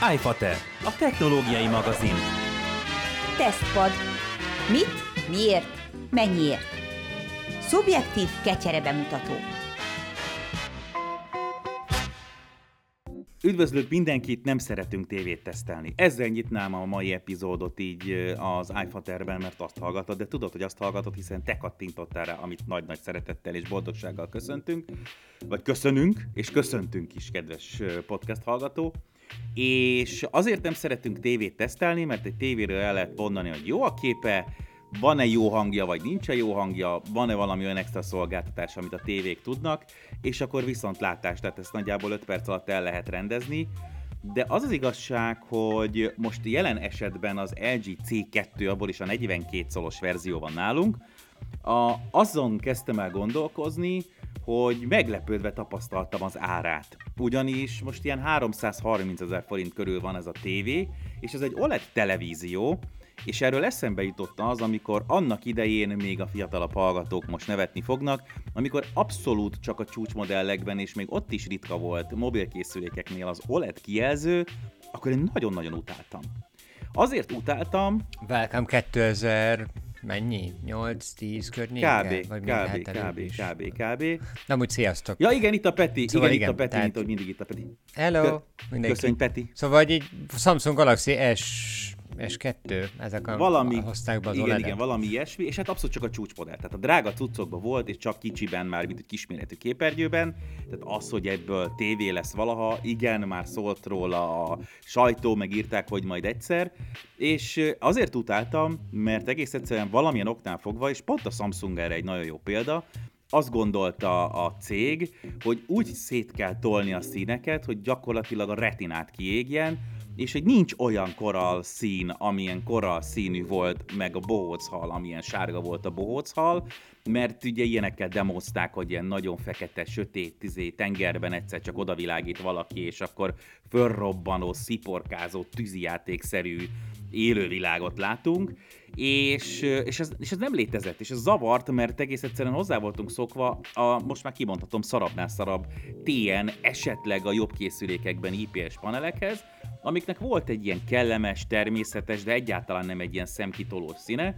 iFater, a technológiai magazin. Tesztpad. Mit, miért, mennyiért? Szubjektív kecsere bemutató. Üdvözlök mindenkit, nem szeretünk tévét tesztelni. Ezzel nyitnám a mai epizódot így az iFaterben, mert azt hallgatod, de tudod, hogy azt hallgatod, hiszen te kattintottál rá, amit nagy-nagy szeretettel és boldogsággal köszöntünk, vagy köszönünk, és köszöntünk is, kedves podcast hallgató. És azért nem szeretünk tévét tesztelni, mert egy tévéről el lehet mondani, hogy jó a képe, van-e jó hangja, vagy nincs-e jó hangja, van-e valami olyan extra szolgáltatás, amit a tévék tudnak, és akkor viszont látás, tehát ezt nagyjából 5 perc alatt el lehet rendezni. De az az igazság, hogy most jelen esetben az LG C2, abból is a 42 szolos verzió van nálunk, a, azon kezdtem el gondolkozni, hogy meglepődve tapasztaltam az árát. Ugyanis most ilyen 330 ezer forint körül van ez a tévé, és ez egy OLED televízió, és erről eszembe jutott az, amikor annak idején még a fiatalabb hallgatók most nevetni fognak, amikor abszolút csak a csúcsmodellekben, és még ott is ritka volt mobilkészülékeknél az OLED kijelző, akkor én nagyon-nagyon utáltam. Azért utáltam... Welcome 2000 mennyi? 8-10 környéke? Kb, vagy kb, kb, kb, kb. Na, úgy sziasztok. Ja, igen, itt a Peti. Szóval igen, igen, itt a Peti, tehát- mint mindig itt a Peti. Hello, Kö- mindenki. Köszönj, Peti. Szóval így Samsung Galaxy S, S2, ezek a, valami, hozták be az igen, OLED-et. igen, valami ilyesmi, és hát abszolút csak a csúcsmodell. Tehát a drága cuccokban volt, és csak kicsiben már, mint egy kisméretű képernyőben. Tehát az, hogy ebből tévé lesz valaha, igen, már szólt róla a sajtó, megírták, hogy majd egyszer. És azért utáltam, mert egész egyszerűen valamilyen oknál fogva, és pont a Samsung erre egy nagyon jó példa, azt gondolta a cég, hogy úgy szét kell tolni a színeket, hogy gyakorlatilag a retinát kiégjen, és hogy nincs olyan koral szín, amilyen koral színű volt, meg a bohóchal, amilyen sárga volt a bohóchal, mert ugye ilyenekkel demozták, hogy ilyen nagyon fekete, sötét tizé, tengerben egyszer csak odavilágít valaki, és akkor fölrobbanó, sziporkázó, tűzijátékszerű élővilágot látunk, és, és, ez, és ez nem létezett, és ez zavart, mert egész egyszerűen hozzá voltunk szokva a, most már kimondhatom, szarabbnál szarabb TN, esetleg a jobb készülékekben IPS panelekhez, amiknek volt egy ilyen kellemes, természetes, de egyáltalán nem egy ilyen szemkitolós színe,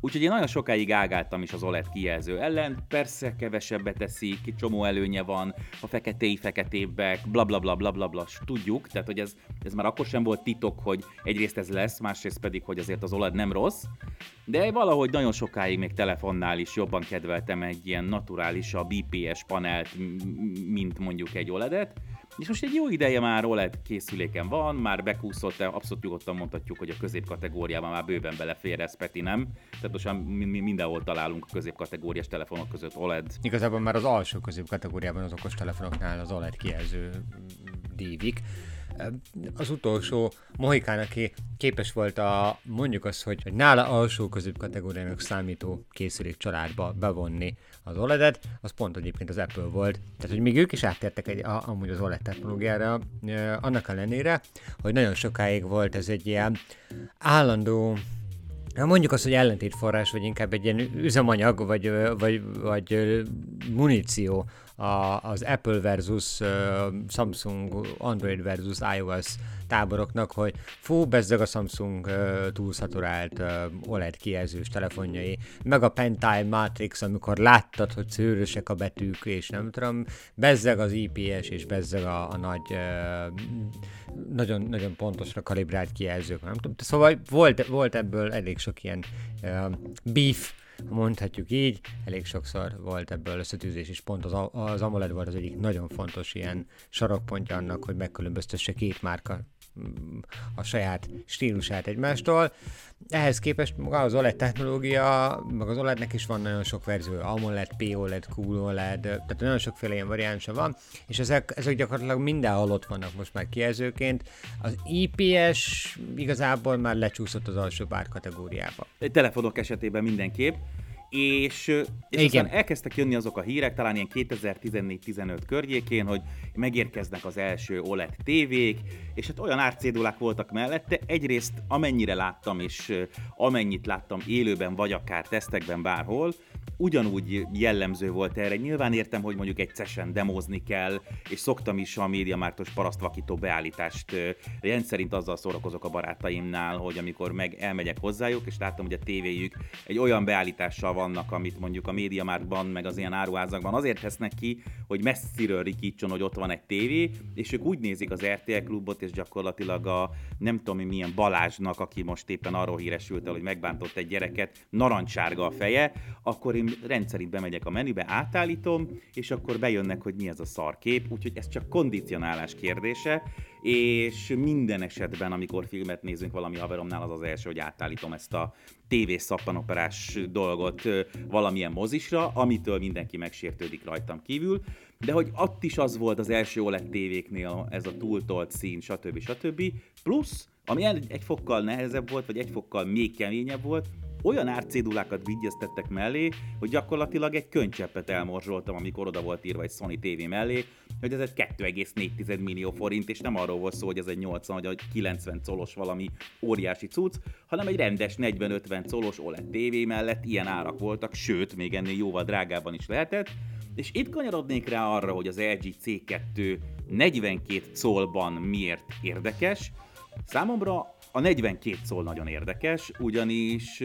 Úgyhogy én nagyon sokáig ágáltam is az OLED kijelző ellen, persze kevesebbet teszik, csomó előnye van, a feketéi feketébbek, bla bla bla bla bla bla, tudjuk, tehát hogy ez, ez már akkor sem volt titok, hogy egyrészt ez lesz, másrészt pedig, hogy azért az OLED nem rossz, de valahogy nagyon sokáig még telefonnál is jobban kedveltem egy ilyen naturálisabb IPS panelt, mint mondjuk egy OLED-et, és most egy jó ideje már OLED készüléken van, már bekúszott, abszolút nyugodtan mondhatjuk, hogy a középkategóriában már bőven belefér ez, Peti nem. Tehát most már mi- mi- mindenhol találunk a középkategóriás telefonok között OLED. Igazából már az alsó közép kategóriában az okos telefonoknál az OLED kijelző dívik. Az utolsó Mohikán, aki képes volt a, mondjuk azt, hogy, hogy nála alsó közép kategóriának számító készülék családba bevonni az OLED-et, az pont egyébként az Apple volt. Tehát, hogy még ők is áttértek egy, a, amúgy az OLED technológiára, annak ellenére, hogy nagyon sokáig volt ez egy ilyen állandó Hát mondjuk azt, hogy ellentétforrás, vagy inkább egy ilyen üzemanyag, vagy, vagy, vagy muníció a, az Apple versus Samsung, Android versus iOS táboroknak, hogy fú, bezzeg a Samsung ö, túlszaturált OLED kijelzős telefonjai, meg a Pentime Matrix, amikor láttad, hogy szőrösek a betűk, és nem tudom, bezzeg az IPS, és bezzeg a, a nagy, ö, nagyon, nagyon pontosra kalibrált kijelzők, nem tudom. Szóval volt, volt ebből elég sok ilyen uh, beef, mondhatjuk így, elég sokszor volt ebből összetűzés, és pont az, az AMOLED volt az egyik nagyon fontos ilyen sarokpontja annak, hogy megkülönböztesse két márka a saját stílusát egymástól. Ehhez képest maga az OLED technológia, meg az OLED-nek is van nagyon sok verzió, AMOLED, POLED, QOLED, tehát nagyon sokféle ilyen variánsa van, és ezek, ezek gyakorlatilag mindenhol ott vannak most már kijelzőként. Az IPS igazából már lecsúszott az alsó bár kategóriába. Telefonok esetében mindenképp. És, és aztán elkezdtek jönni azok a hírek, talán ilyen 2014-15 környékén, hogy megérkeznek az első OLED tévék, és hát olyan árcédulák voltak mellette, egyrészt amennyire láttam, és amennyit láttam élőben, vagy akár tesztekben bárhol, ugyanúgy jellemző volt erre. Nyilván értem, hogy mondjuk egy session demozni kell, és szoktam is a médiamártos parasztvakító beállítást rendszerint azzal szórakozok a barátaimnál, hogy amikor meg elmegyek hozzájuk, és látom, hogy a tévéjük egy olyan beállítással vannak, amit mondjuk a médiamárkban, meg az ilyen áruházakban azért tesznek ki, hogy messziről rikítson, hogy ott van egy tévé, és ők úgy nézik az RTL klubot, és gyakorlatilag a nem tudom milyen Balázsnak, aki most éppen arról híresült el, hogy megbántott egy gyereket, narancsárga a feje, akkor én rendszerint bemegyek a menübe, átállítom, és akkor bejönnek, hogy mi ez a szarkép, úgyhogy ez csak kondicionálás kérdése, és minden esetben, amikor filmet nézünk valami haveromnál, az az első, hogy átállítom ezt a TV szappanoperás dolgot valamilyen mozisra, amitől mindenki megsértődik rajtam kívül, de hogy ott is az volt az első OLED tévéknél ez a túltolt szín, stb. stb. Plusz, ami egy fokkal nehezebb volt, vagy egy fokkal még keményebb volt, olyan árcédulákat vigyeztettek mellé, hogy gyakorlatilag egy könycseppet elmorzsoltam, amikor oda volt írva egy Sony TV mellé, hogy ez egy 2,4 millió forint, és nem arról volt szó, hogy ez egy 80 vagy 90 colos valami óriási cucc, hanem egy rendes 40-50 colos OLED TV mellett ilyen árak voltak, sőt, még ennél jóval drágában is lehetett, és itt kanyarodnék rá arra, hogy az LG C2 42 colban miért érdekes. Számomra a 42 szól nagyon érdekes, ugyanis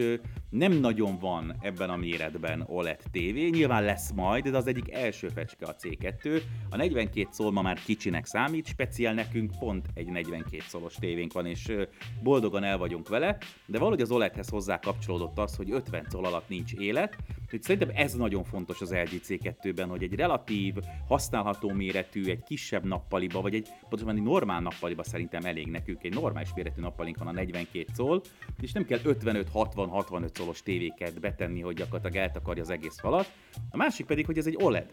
nem nagyon van ebben a méretben OLED TV, nyilván lesz majd, de az egyik első fecske a C2. A 42 szól ma már kicsinek számít, speciál nekünk pont egy 42 szolos tévénk van, és boldogan el vagyunk vele, de valahogy az OLED-hez hozzá kapcsolódott az, hogy 50 szól alatt nincs élet, úgyhogy szerintem ez nagyon fontos az LG C2-ben, hogy egy relatív, használható méretű, egy kisebb nappaliba, vagy egy pontosan egy normál nappaliba szerintem elég nekünk, egy normális méretű nappalink van a 42 szól, és nem kell 55-60-65 szolos tévéket betenni, hogy gyakorlatilag eltakarja az egész falat. A másik pedig, hogy ez egy OLED.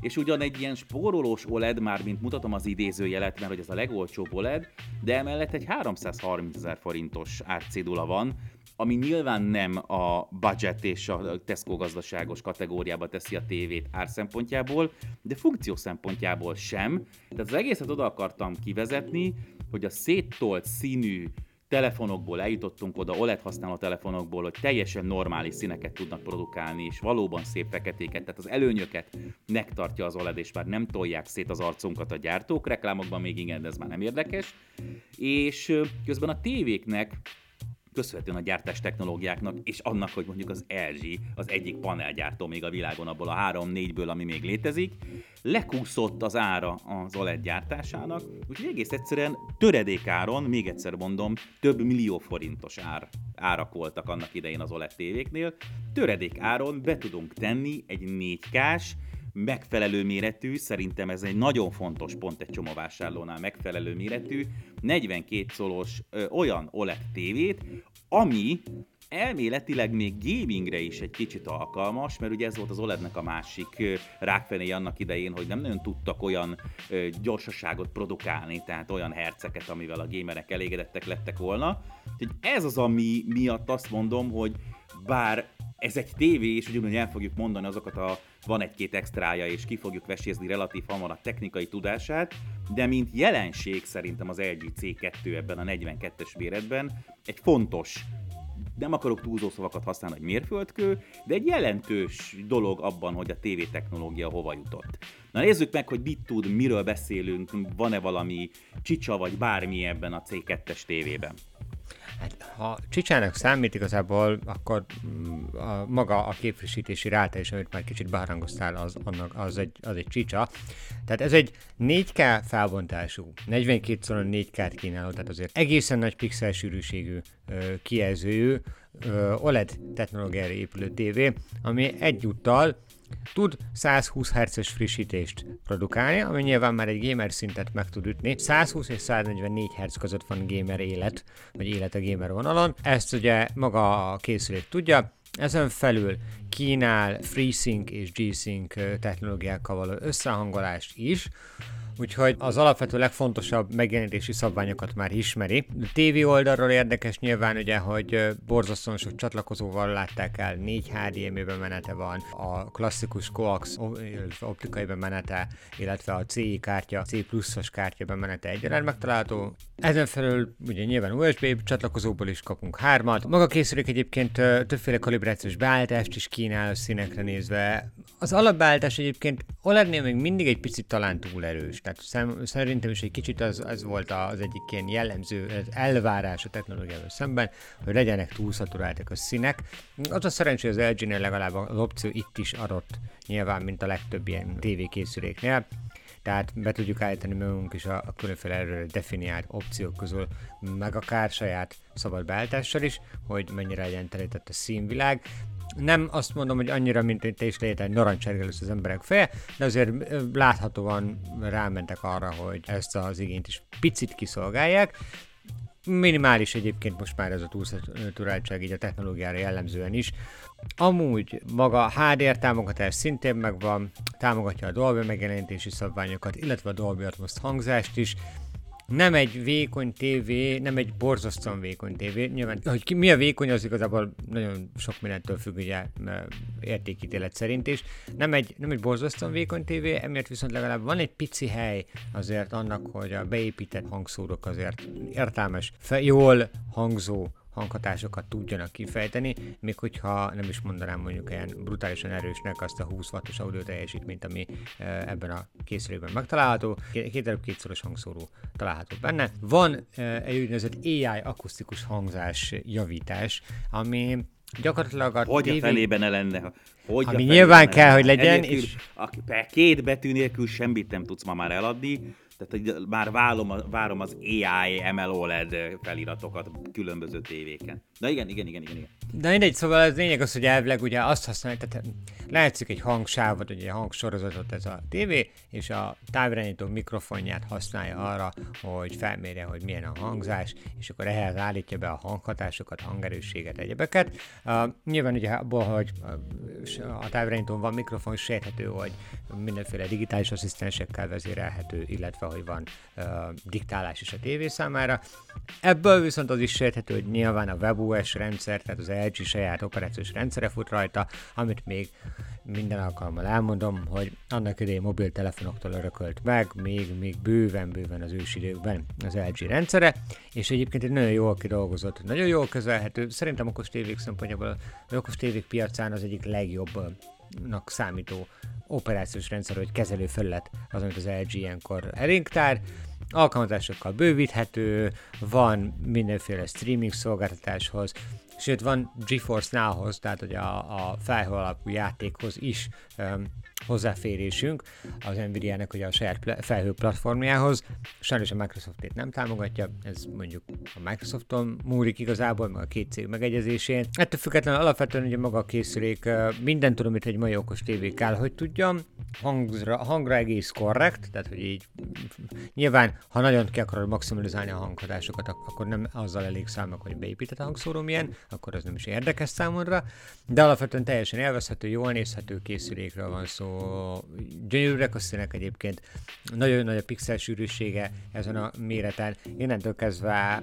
És ugyan egy ilyen spórolós OLED, már mint mutatom az idézőjelet, mert hogy ez a legolcsóbb OLED, de emellett egy 330 ezer forintos árcédula van, ami nyilván nem a budget és a Tesco gazdaságos kategóriába teszi a tévét ár szempontjából, de funkció szempontjából sem. Tehát az egészet oda akartam kivezetni, hogy a széttolt színű telefonokból eljutottunk oda, OLED használó telefonokból, hogy teljesen normális színeket tudnak produkálni, és valóban szép feketéket, tehát az előnyöket megtartja az OLED, és már nem tolják szét az arcunkat a gyártók, reklámokban még igen, de ez már nem érdekes. És közben a tévéknek köszönhetően a gyártás technológiáknak, és annak, hogy mondjuk az LG az egyik panelgyártó még a világon abból a 3-4-ből, ami még létezik, lekúszott az ára az OLED gyártásának, úgyhogy egész egyszerűen töredékáron, még egyszer mondom, több millió forintos ár, árak voltak annak idején az OLED tévéknél, töredék áron be tudunk tenni egy 4K-s, megfelelő méretű, szerintem ez egy nagyon fontos pont egy csomóvásárlónál, megfelelő méretű, 42 szolos ö, olyan OLED tévét, ami elméletileg még gamingre is egy kicsit alkalmas, mert ugye ez volt az OLED-nek a másik rákfené annak idején, hogy nem nagyon tudtak olyan gyorsaságot produkálni, tehát olyan herceket, amivel a gamerek elégedettek lettek volna. Úgyhogy ez az, ami miatt azt mondom, hogy bár ez egy tévé, és ugyanúgy el fogjuk mondani azokat a van egy-két extrája, és ki fogjuk vesézni relatív hamar a technikai tudását, de mint jelenség szerintem az LG C2 ebben a 42-es méretben egy fontos nem akarok túlzó szavakat használni, hogy mérföldkő, de egy jelentős dolog abban, hogy a TV technológia hova jutott. Na nézzük meg, hogy mit tud, miről beszélünk, van-e valami csicsa vagy bármi ebben a C2-es tévében. Hát, ha csicsának számít igazából, akkor mm, a, maga a képfrissítési ráta is, amit már kicsit beharangoztál, az, annak, az, egy, az egy csicsa. Tehát ez egy 4K felbontású, 42 x 4K-t kínáló, tehát azért egészen nagy pixel sűrűségű kijelzőjű OLED technológiára épülő TV, ami egyúttal tud 120 Hz-es frissítést produkálni, ami nyilván már egy gamer szintet meg tud ütni. 120 és 144 Hz között van gamer élet, vagy élet a gamer vonalon. Ezt ugye maga a készülék tudja, Ezen felül kínál FreeSync és G-Sync technológiákkal való összehangolást is, úgyhogy az alapvető legfontosabb megjelenítési szabványokat már ismeri. A TV oldalról érdekes nyilván ugye, hogy borzasztóan sok csatlakozóval látták el, 4 HDMI bemenete van, a klasszikus coax optikai bemenete, illetve a CI kártya, C pluszos kártya bemenete egyaránt megtalálható. Ezen felül ugye nyilván USB csatlakozóból is kapunk hármat. Maga készülék egyébként többféle kalibrációs beállítást is kínál a színekre nézve. Az alapbeállítás egyébként OLED-nél még mindig egy picit talán túl erős. Tehát szerintem is egy kicsit az, az volt az egyik ilyen jellemző az elvárás a technológiával szemben, hogy legyenek túlszaturáltak a színek. Az a szerencsé, hogy az LG-nél legalább az opció itt is adott, nyilván, mint a legtöbb ilyen tévékészüléknél tehát be tudjuk állítani magunk is a, a különféle erről definiált opciók közül, meg akár saját szabad beállítással is, hogy mennyire legyen telített a színvilág. Nem azt mondom, hogy annyira, mint te is lehet egy narancsárga lesz az emberek feje, de azért láthatóan rámentek arra, hogy ezt az igényt is picit kiszolgálják. Minimális egyébként most már ez a túlszaturáltság így a technológiára jellemzően is. Amúgy maga HDR támogatás szintén megvan, támogatja a Dolby megjelenítési szabványokat, illetve a Dolby Atmos hangzást is, nem egy vékony tévé, nem egy borzasztóan vékony tévé. Nyilván, hogy ki, mi a vékony, az igazából nagyon sok mindentől függ, ugye, értékítélet szerint is. Nem egy, nem egy borzasztóan vékony tévé, emiatt viszont legalább van egy pici hely azért annak, hogy a beépített hangszórok azért értelmes, fe, jól hangzó hanghatásokat tudjanak kifejteni, még hogyha nem is mondanám mondjuk ilyen brutálisan erősnek azt a 20 wattos audio teljesítményt, ami e, ebben a készülékben megtalálható. Két darab kétszoros hangszóró található benne. Van e, egy úgynevezett AI akusztikus hangzás javítás, ami gyakorlatilag a Hogy TV... a felében ne lenne? Hogy ami nyilván kell, hogy legyen. Egyébként, és... A, két betű nélkül semmit nem tudsz ma már eladni, tehát már várom, várom az AI ML OLED feliratokat különböző tévéken. Na igen, igen, igen, igen. igen. De mindegy, szóval az lényeg az, hogy elvileg ugye azt használja, tehát látszik egy hangsávot, ugye egy hangsorozatot ez a tévé, és a távirányító mikrofonját használja arra, hogy felmérje, hogy milyen a hangzás, és akkor ehhez állítja be a hanghatásokat, hangerősséget, egyebeket. Uh, nyilván ugye abból, hogy a távirányítón van mikrofon, sejthető, hogy mindenféle digitális asszisztensekkel vezérelhető, illetve hogy van uh, diktálás is a tévé számára. Ebből viszont az is sejthető, hogy nyilván a WebOS rendszer, tehát az LG saját operációs rendszere fut rajta, amit még minden alkalommal elmondom, hogy annak idején mobiltelefonoktól örökölt meg, még, még bőven-bőven az ősidőkben az LG rendszere, és egyébként egy nagyon jól kidolgozott, nagyon jól kezelhető, szerintem okos tévék szempontjából, az okos tévék piacán az egyik legjobbnak számító operációs rendszer, hogy kezelő felület az, amit az LG ilyenkor elénk tár, alkalmazásokkal bővíthető, van mindenféle streaming szolgáltatáshoz, sőt van GeForce Now-hoz, tehát hogy a, a felhő alapú játékhoz is um, hozzáférésünk az Nvidia-nek ugye a saját felhő platformjához. Sajnos a Microsoft itt nem támogatja, ez mondjuk a Microsofton múlik igazából, meg a két cég megegyezésén. Ettől függetlenül alapvetően ugye maga a készülék minden tudom, amit egy mai okos tévé kell, hogy tudjam. Hangra, hangra egész korrekt, tehát hogy így nyilván, ha nagyon ki akarod maximalizálni a hanghatásokat, akkor nem azzal elég számok, hogy beépített hangszóró milyen, akkor az nem is érdekes számodra, de alapvetően teljesen élvezhető, jól nézhető készülékről van szó, gyönyörűek a színek egyébként, nagyon nagy a pixel sűrűsége ezen a méreten, innentől kezdve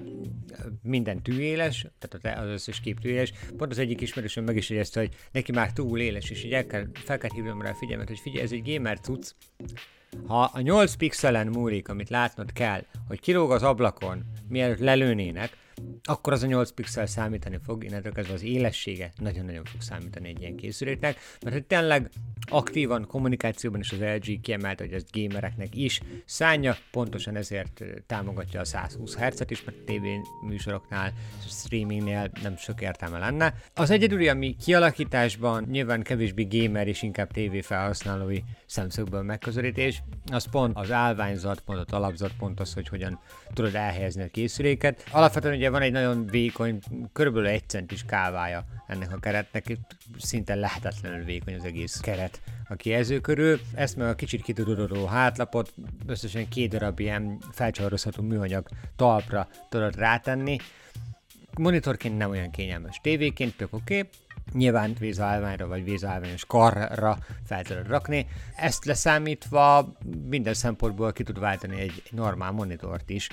minden tűéles, tehát az összes kép tűéles. Pont az egyik ismerősöm meg is jegyezte, hogy neki már túl éles, és így el kell, fel kell hívnom rá a figyelmet, hogy figyelj, ez egy gamer cucc, ha a 8 pixelen múlik, amit látnod kell, hogy kilóg az ablakon, mielőtt lelőnének, akkor az a 8 pixel számítani fog, innentől kezdve az élessége nagyon-nagyon fog számítani egy ilyen készüléknek, mert hogy tényleg aktívan kommunikációban is az LG kiemelt, hogy ez gamereknek is szánja, pontosan ezért támogatja a 120 Hz-et is, mert TV műsoroknál, streamingnél nem sok értelme lenne. Az egyedüli, ami kialakításban nyilván kevésbé gamer és inkább TV felhasználói szemszögből megközelítés, az pont az állványzat, pont a talapzat, pont az, hogy hogyan tudod elhelyezni a készüléket. Alapvetően ugye van egy nagyon vékony, körülbelül egy centis kávája ennek a keretnek, itt szinte lehetetlenül vékony az egész keret a kijelző körül. Ezt meg a kicsit kitudodó hátlapot összesen két darab ilyen felcsavarozható műanyag talpra tudod rátenni. Monitorként nem olyan kényelmes, tévéként tök oké, okay, nyilván vízállványra vagy vízállványos karra fel tudod rakni. Ezt leszámítva minden szempontból ki tud váltani egy normál monitort is,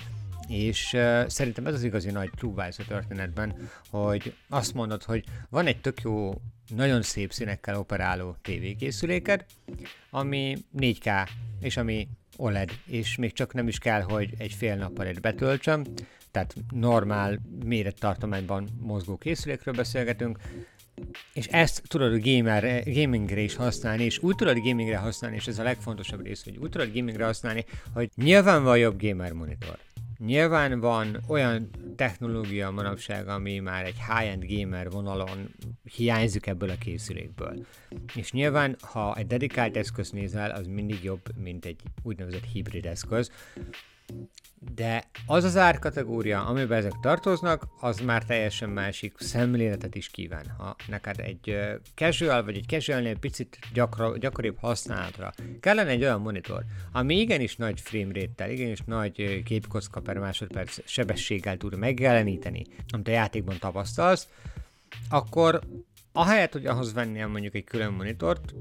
és uh, szerintem ez az igazi nagy trúvász a történetben, hogy azt mondod, hogy van egy tök jó, nagyon szép színekkel operáló tévékészüléked, ami 4K, és ami OLED, és még csak nem is kell, hogy egy fél nappal egy betöltsem, tehát normál mérettartományban mozgó készülékről beszélgetünk, és ezt tudod a gamer, gamingre is használni, és úgy tudod gamingre használni, és ez a legfontosabb rész, hogy úgy tudod gamingre használni, hogy nyilván van jobb gamer monitor. Nyilván van olyan technológia manapság, ami már egy high-end gamer vonalon hiányzik ebből a készülékből. És nyilván, ha egy dedikált eszköz nézel, az mindig jobb, mint egy úgynevezett hibrid eszköz de az az árkategória, amiben ezek tartoznak, az már teljesen másik szemléletet is kíván. Ha neked egy casual vagy egy casualnél picit gyakra, gyakoribb használatra kellene egy olyan monitor, ami igenis nagy frame rate-tel, igenis nagy képkocka per másodperc sebességgel tud megjeleníteni, amit a játékban tapasztalsz, akkor ahelyett, hogy ahhoz vennél mondjuk egy külön monitort,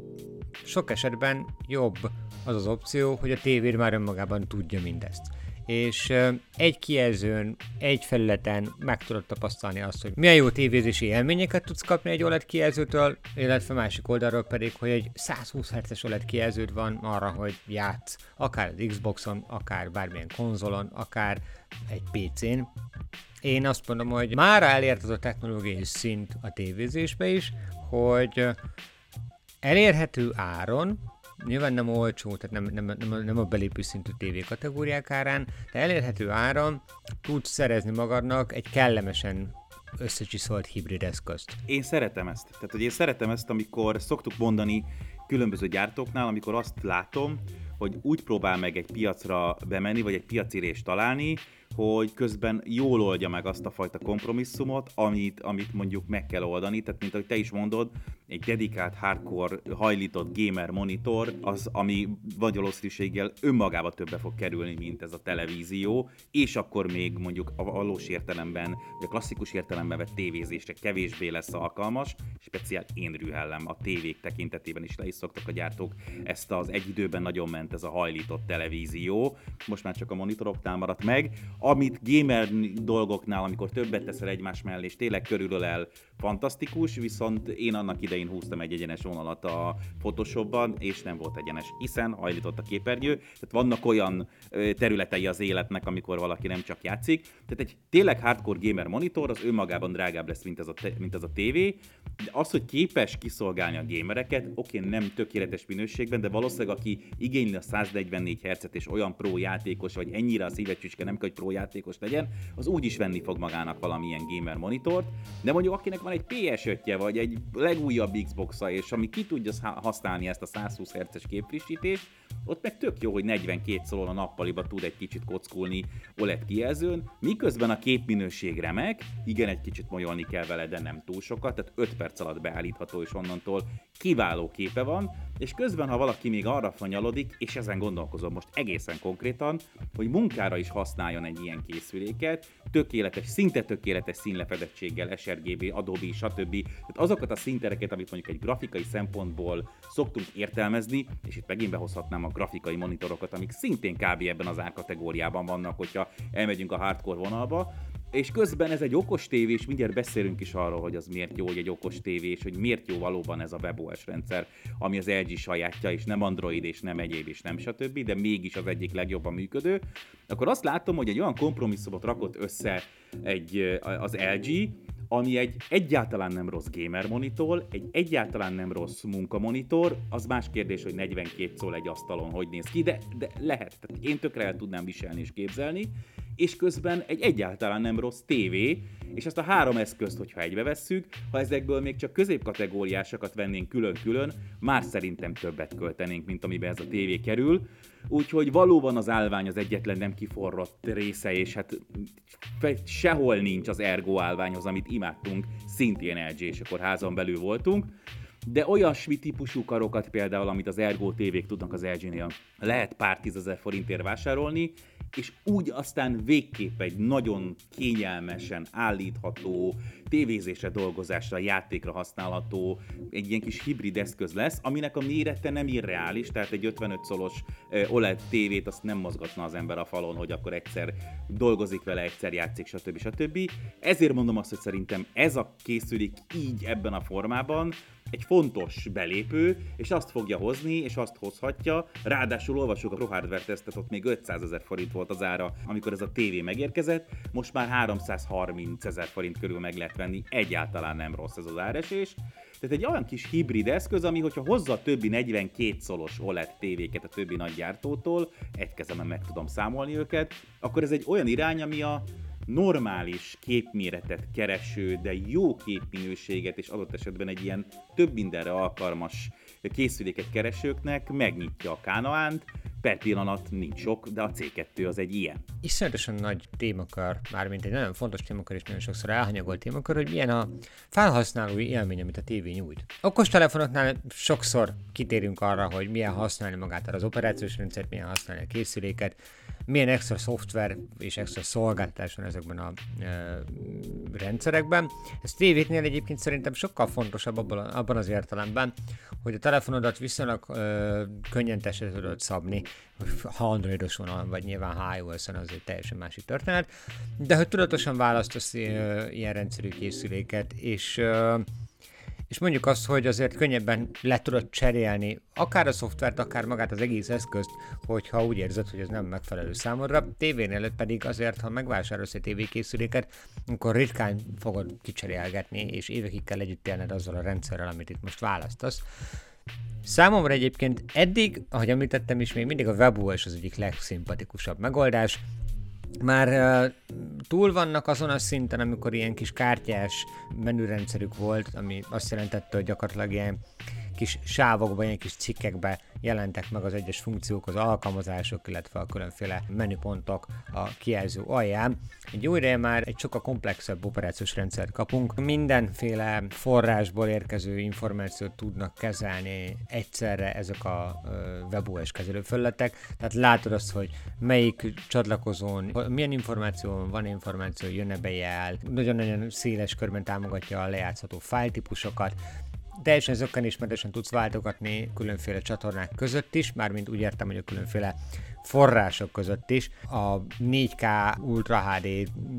sok esetben jobb az az opció, hogy a tévéd már önmagában tudja mindezt és egy kijelzőn, egy felületen meg tudod tapasztalni azt, hogy milyen jó tévézési élményeket tudsz kapni egy OLED kijelzőtől, illetve másik oldalról pedig, hogy egy 120 Hz OLED kijelződ van arra, hogy játsz, akár az Xboxon, akár bármilyen konzolon, akár egy PC-n. Én azt mondom, hogy már elért az a technológiai szint a tévézésbe is, hogy elérhető áron, nyilván nem olcsó, tehát nem, nem, nem, nem a belépő szintű TV kategóriák árán, de elérhető áron tudsz szerezni magadnak egy kellemesen összecsiszolt hibrid eszközt. Én szeretem ezt. Tehát, hogy én szeretem ezt, amikor szoktuk mondani különböző gyártóknál, amikor azt látom, hogy úgy próbál meg egy piacra bemenni, vagy egy piacirést találni, hogy közben jól oldja meg azt a fajta kompromisszumot, amit, amit mondjuk meg kell oldani. Tehát, mint ahogy te is mondod, egy dedikált, hardcore, hajlított gamer monitor, az, ami vagy valószínűséggel önmagába többe fog kerülni, mint ez a televízió, és akkor még mondjuk a valós értelemben, vagy a klasszikus értelemben vett tévézésre kevésbé lesz alkalmas, speciál én rühellem a tévék tekintetében is le is szoktak a gyártók. Ezt az egy időben nagyon ment ez a hajlított televízió, most már csak a monitoroknál maradt meg, amit gamer dolgoknál, amikor többet teszel egymás mellé, és tényleg körülölel fantasztikus, viszont én annak idején húztam egy egyenes vonalat a Photoshopban, és nem volt egyenes, hiszen hajlított a képernyő, tehát vannak olyan területei az életnek, amikor valaki nem csak játszik, tehát egy tényleg hardcore gamer monitor az önmagában drágább lesz, mint ez a, te- mint ez a tévé, de az, hogy képes kiszolgálni a gamereket, oké, nem tökéletes minőségben, de valószínűleg aki igényli a 144 Hz-et és olyan pro játékos, vagy ennyire a szívecsücske nem kell, hogy pro játékos legyen, az úgy is venni fog magának valamilyen gamer monitort, de mondjuk akinek van egy PS5-je, vagy egy legújabb Xbox-a, és ami ki tudja használni ezt a 120 Hz-es képfrissítést, ott meg tök jó, hogy 42 szólon a nappaliba tud egy kicsit kockulni OLED kijelzőn, miközben a képminőség remek, igen, egy kicsit molyolni kell vele, de nem túl sokat, tehát 5 perc alatt beállítható, és onnantól kiváló képe van, és közben, ha valaki még arra fanyalodik, és ezen gondolkozom most egészen konkrétan, hogy munkára is használjon egy ilyen készüléket, tökéletes, szinte tökéletes színlefedettséggel, sRGB, Adobe, stb. Tehát azokat a szintereket, amit mondjuk egy grafikai szempontból szoktunk értelmezni, és itt megint behozhatnám a grafikai monitorokat, amik szintén kb. ebben az árkategóriában vannak, hogyha elmegyünk a hardcore vonalba, és közben ez egy okos tévé, és mindjárt beszélünk is arról, hogy az miért jó, hogy egy okos tévé, és hogy miért jó valóban ez a WebOS rendszer, ami az LG sajátja, és nem Android, és nem egyéb, és nem stb., de mégis az egyik legjobban működő, akkor azt látom, hogy egy olyan kompromisszumot rakott össze egy, az LG, ami egy egyáltalán nem rossz gamer monitor, egy egyáltalán nem rossz munkamonitor, az más kérdés, hogy 42 szól egy asztalon hogy néz ki, de, de lehet, tehát én tökre el tudnám viselni és képzelni, és közben egy egyáltalán nem rossz tévé, és ezt a három eszközt, hogyha egybe vesszük, ha ezekből még csak középkategóriásokat vennénk külön-külön, már szerintem többet költenénk, mint amiben ez a tévé kerül. Úgyhogy valóban az állvány az egyetlen nem kiforrott része, és hát sehol nincs az Ergo állványhoz, amit imádtunk, szintén LG, és akkor házon belül voltunk de olyasmi típusú karokat például, amit az Ergo tévék tudnak az LG-nél, lehet pár tízezer forintért vásárolni, és úgy aztán végképp egy nagyon kényelmesen állítható, tévézésre, dolgozásra, játékra használható egy ilyen kis hibrid eszköz lesz, aminek a mérete nem irreális, tehát egy 55 szolos OLED tévét azt nem mozgatna az ember a falon, hogy akkor egyszer dolgozik vele, egyszer játszik, stb. stb. Ezért mondom azt, hogy szerintem ez a készülék így ebben a formában, egy fontos belépő, és azt fogja hozni, és azt hozhatja. Ráadásul olvasjuk a Pro Hardware tesztet, ott még 500 ezer forint volt az ára, amikor ez a tévé megérkezett, most már 330 ezer forint körül meg lehet venni, egyáltalán nem rossz ez az áresés. Tehát egy olyan kis hibrid eszköz, ami hogyha hozza a többi 42 szolos OLED tévéket a többi nagy gyártótól, egy kezemen meg tudom számolni őket, akkor ez egy olyan irány, ami a normális képméretet kereső, de jó képminőséget és adott esetben egy ilyen több mindenre alkalmas készüléket keresőknek megnyitja a Kánaánt, per pillanat nincs sok, de a C2 az egy ilyen. Iszonyatosan nagy témakör, mármint egy nagyon fontos témakör és nagyon sokszor elhanyagolt témakör, hogy milyen a felhasználói élmény, amit a tévé nyújt. Okos telefonoknál sokszor kitérünk arra, hogy milyen használni magát az operációs rendszert, milyen használni a készüléket, milyen extra szoftver és extra szolgáltatás van ezekben a e, rendszerekben. Ez tévéknél egyébként szerintem sokkal fontosabb abban, az értelemben, hogy a telefonodat viszonylag e, könnyen testre tudod szabni, ha androidos vonalon vagy nyilván iOS-on az egy teljesen másik történet, de hogy tudatosan választasz e, ilyen rendszerű készüléket, és e, és mondjuk azt, hogy azért könnyebben le tudod cserélni akár a szoftvert, akár magát az egész eszközt, hogyha úgy érzed, hogy ez nem megfelelő számodra. Tévénél pedig azért, ha megvásárolsz egy tévékészüléket, akkor ritkán fogod kicserélgetni, és évekig kell együtt élned azzal a rendszerrel, amit itt most választasz. Számomra egyébként eddig, ahogy említettem is, még mindig a WebOS az egyik legszimpatikusabb megoldás, már uh, túl vannak azon a szinten, amikor ilyen kis kártyás menürendszerük volt, ami azt jelentette, hogy gyakorlatilag ilyen kis sávokban, ilyen kis cikkekbe jelentek meg az egyes funkciók, az alkalmazások, illetve a különféle menüpontok a kijelző alján. Egy újra már egy sokkal komplexebb operációs rendszert kapunk. Mindenféle forrásból érkező információt tudnak kezelni egyszerre ezek a WebOS kezelőfelületek. Tehát látod azt, hogy melyik csatlakozón, milyen információ van, információ, jönne be jel, nagyon-nagyon széles körben támogatja a lejátszható fájltípusokat, teljesen zökkenésmentesen tudsz váltogatni különféle csatornák között is, mármint úgy értem, hogy a különféle források között is. A 4K, Ultra HD,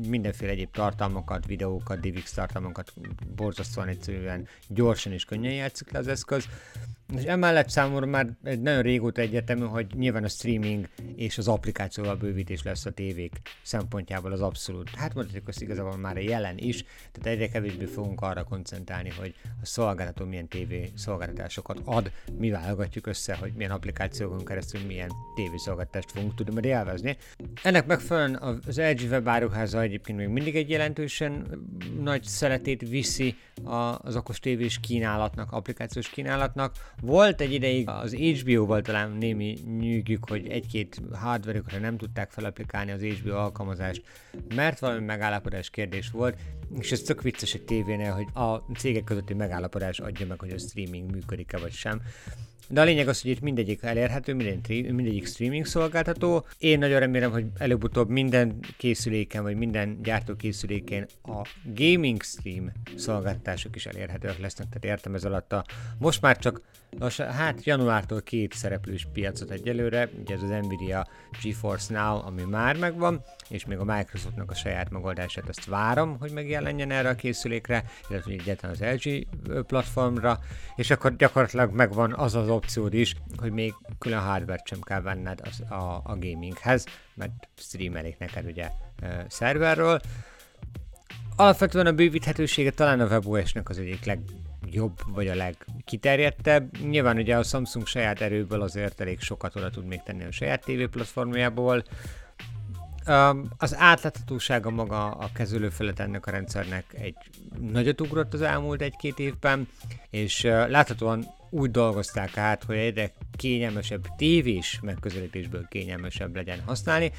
mindenféle egyéb tartalmakat, videókat, DivX tartalmakat borzasztóan egyszerűen gyorsan és könnyen játszik le az eszköz. És emellett számomra már egy nagyon régóta egyetemű, hogy nyilván a streaming és az applikációval bővítés lesz a tévék szempontjából az abszolút. Hát mondhatjuk azt igazából már a jelen is, tehát egyre kevésbé fogunk arra koncentrálni, hogy a szolgáltató milyen tévé szolgáltatásokat ad, mi válogatjuk össze, hogy milyen applikációkon keresztül milyen tévé szolgáltatást fogunk tudni majd élvezni. Ennek megfelelően az LG webáruháza egyébként még mindig egy jelentősen nagy szeletét viszi az okos tévés kínálatnak, applikációs kínálatnak, volt egy ideig az HBO-val talán némi nyűgjük, hogy egy-két hardware nem tudták felaplikálni az HBO alkalmazást, mert valami megállapodás kérdés volt, és ez tök vicces egy tévénél, hogy a cégek közötti megállapodás adja meg, hogy a streaming működik-e vagy sem. De a lényeg az, hogy itt mindegyik elérhető, minden, mindegyik streaming szolgáltató. Én nagyon remélem, hogy előbb-utóbb minden készüléken, vagy minden gyártókészüléken a gaming stream szolgáltatások is elérhetőek lesznek, tehát értem ez alatt a most már csak Nos, hát januártól két szereplős piacot egyelőre, ugye ez az Nvidia GeForce Now, ami már megvan, és még a Microsoftnak a saját megoldását azt várom, hogy megjelenjen erre a készülékre, illetve egyáltalán az LG platformra, és akkor gyakorlatilag megvan az az opciód is, hogy még külön hardware sem kell venned az, a, a gaminghez, mert streamelik neked ugye szerverről. Alapvetően a bővíthetősége talán a WebOS-nek az egyik leg legjobb, vagy a legkiterjedtebb. Nyilván ugye a Samsung saját erőből azért elég sokat oda tud még tenni a saját TV platformjából. Az átláthatósága maga a kezelőfelet ennek a rendszernek egy nagyot ugrott az elmúlt egy-két évben, és láthatóan úgy dolgozták át, hogy egyre kényelmesebb tévés megközelítésből kényelmesebb legyen használni.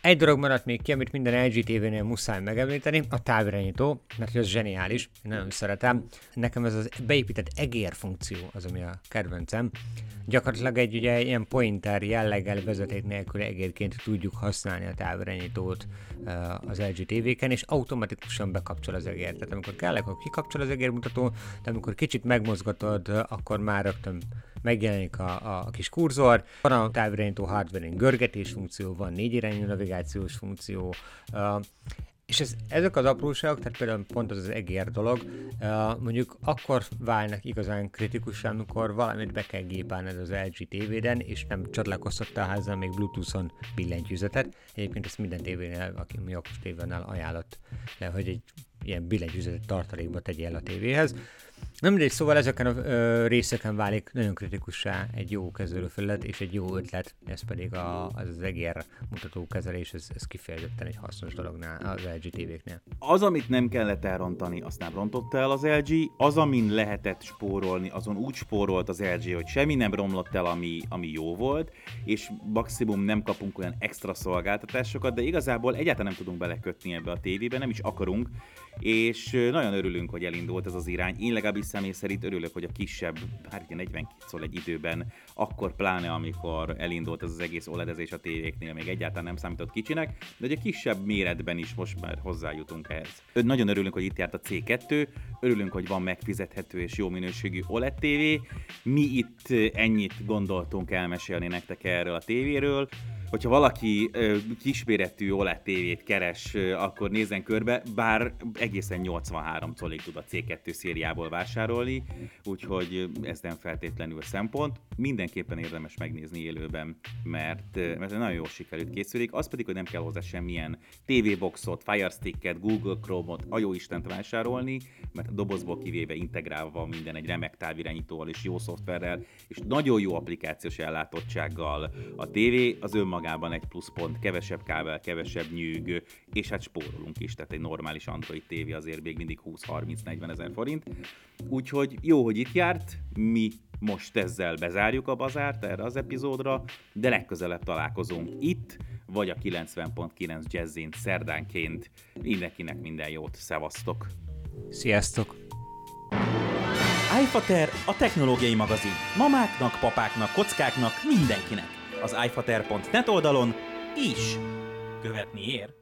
Egy dolog maradt még ki, amit minden LG TV-nél muszáj megemlíteni, a távirányító, mert ez zseniális, én nagyon szeretem. Nekem ez az beépített egér funkció az, ami a kedvencem. Gyakorlatilag egy ugye ilyen pointer jelleggel vezeték nélkül egérként tudjuk használni a távirányítót az LG TV-ken, és automatikusan bekapcsol az egér. Tehát amikor kell, akkor kikapcsol az egérmutató, de amikor kicsit megmozgatod, akkor már rögtön megjelenik a, a kis kurzor, van a távirányító hardware görgetés funkció, van négy irányú navigációs funkció, uh, és ez, ezek az apróságok, tehát például pont az az egér dolog, uh, mondjuk akkor válnak igazán kritikusan, amikor valamit be kell gépelned az LG TV-den, és nem csatlakoztattál hozzá még Bluetooth-on billentyűzetet. Egyébként ezt minden tévénél, aki mi okos tévénél ajánlott, de hogy egy ilyen billentyűzetet tartalékba tegyél a tévéhez. Nem mindegy, szóval ezeken a ö, részeken válik nagyon kritikussá egy jó kezelőfelület és egy jó ötlet, ez pedig a, az, az egér mutató kezelés, ez, ez kifejezetten egy hasznos dolognál az LG tévéknél. Az, amit nem kellett elrontani, azt nem rontotta el az LG, az, amin lehetett spórolni, azon úgy spórolt az LG, hogy semmi nem romlott el, ami, ami jó volt, és maximum nem kapunk olyan extra szolgáltatásokat, de igazából egyáltalán nem tudunk belekötni ebbe a tévébe, nem is akarunk, és nagyon örülünk, hogy elindult ez az irány. Én legalábbis személy szerint örülök, hogy a kisebb, hát ugye 42 szól egy időben, akkor pláne amikor elindult ez az egész oledezés a tévéknél, még egyáltalán nem számított kicsinek, de a kisebb méretben is most már hozzájutunk ehhez. Nagyon örülünk, hogy itt járt a C2, örülünk, hogy van megfizethető és jó minőségű OLED TV. Mi itt ennyit gondoltunk elmesélni nektek erről a tévéről hogyha valaki ö, kisméretű OLED tévét keres, ö, akkor nézzen körbe, bár egészen 83 colig tud a C2 szériából vásárolni, úgyhogy ez nem feltétlenül szempont. Mindenképpen érdemes megnézni élőben, mert, mert nagyon jól sikerült készülik. Az pedig, hogy nem kell hozzá semmilyen TV-boxot, Firesticket, Google Chrome-ot, jó Istent vásárolni, mert a dobozból kivéve integrálva van minden egy remek távirányítóval és jó szoftverrel, és nagyon jó applikációs ellátottsággal. A TV az önmagában önmagában egy pluszpont, kevesebb kábel, kevesebb nyűg, és hát spórolunk is, tehát egy normális Android TV azért még mindig 20-30-40 ezer forint. Úgyhogy jó, hogy itt járt, mi most ezzel bezárjuk a bazárt erre az epizódra, de legközelebb találkozunk itt, vagy a 90.9 Jazzin szerdánként. Mindenkinek minden jót, szevasztok! Sziasztok! iFater a technológiai magazin. Mamáknak, papáknak, kockáknak, mindenkinek az ifater.net oldalon is követni ér.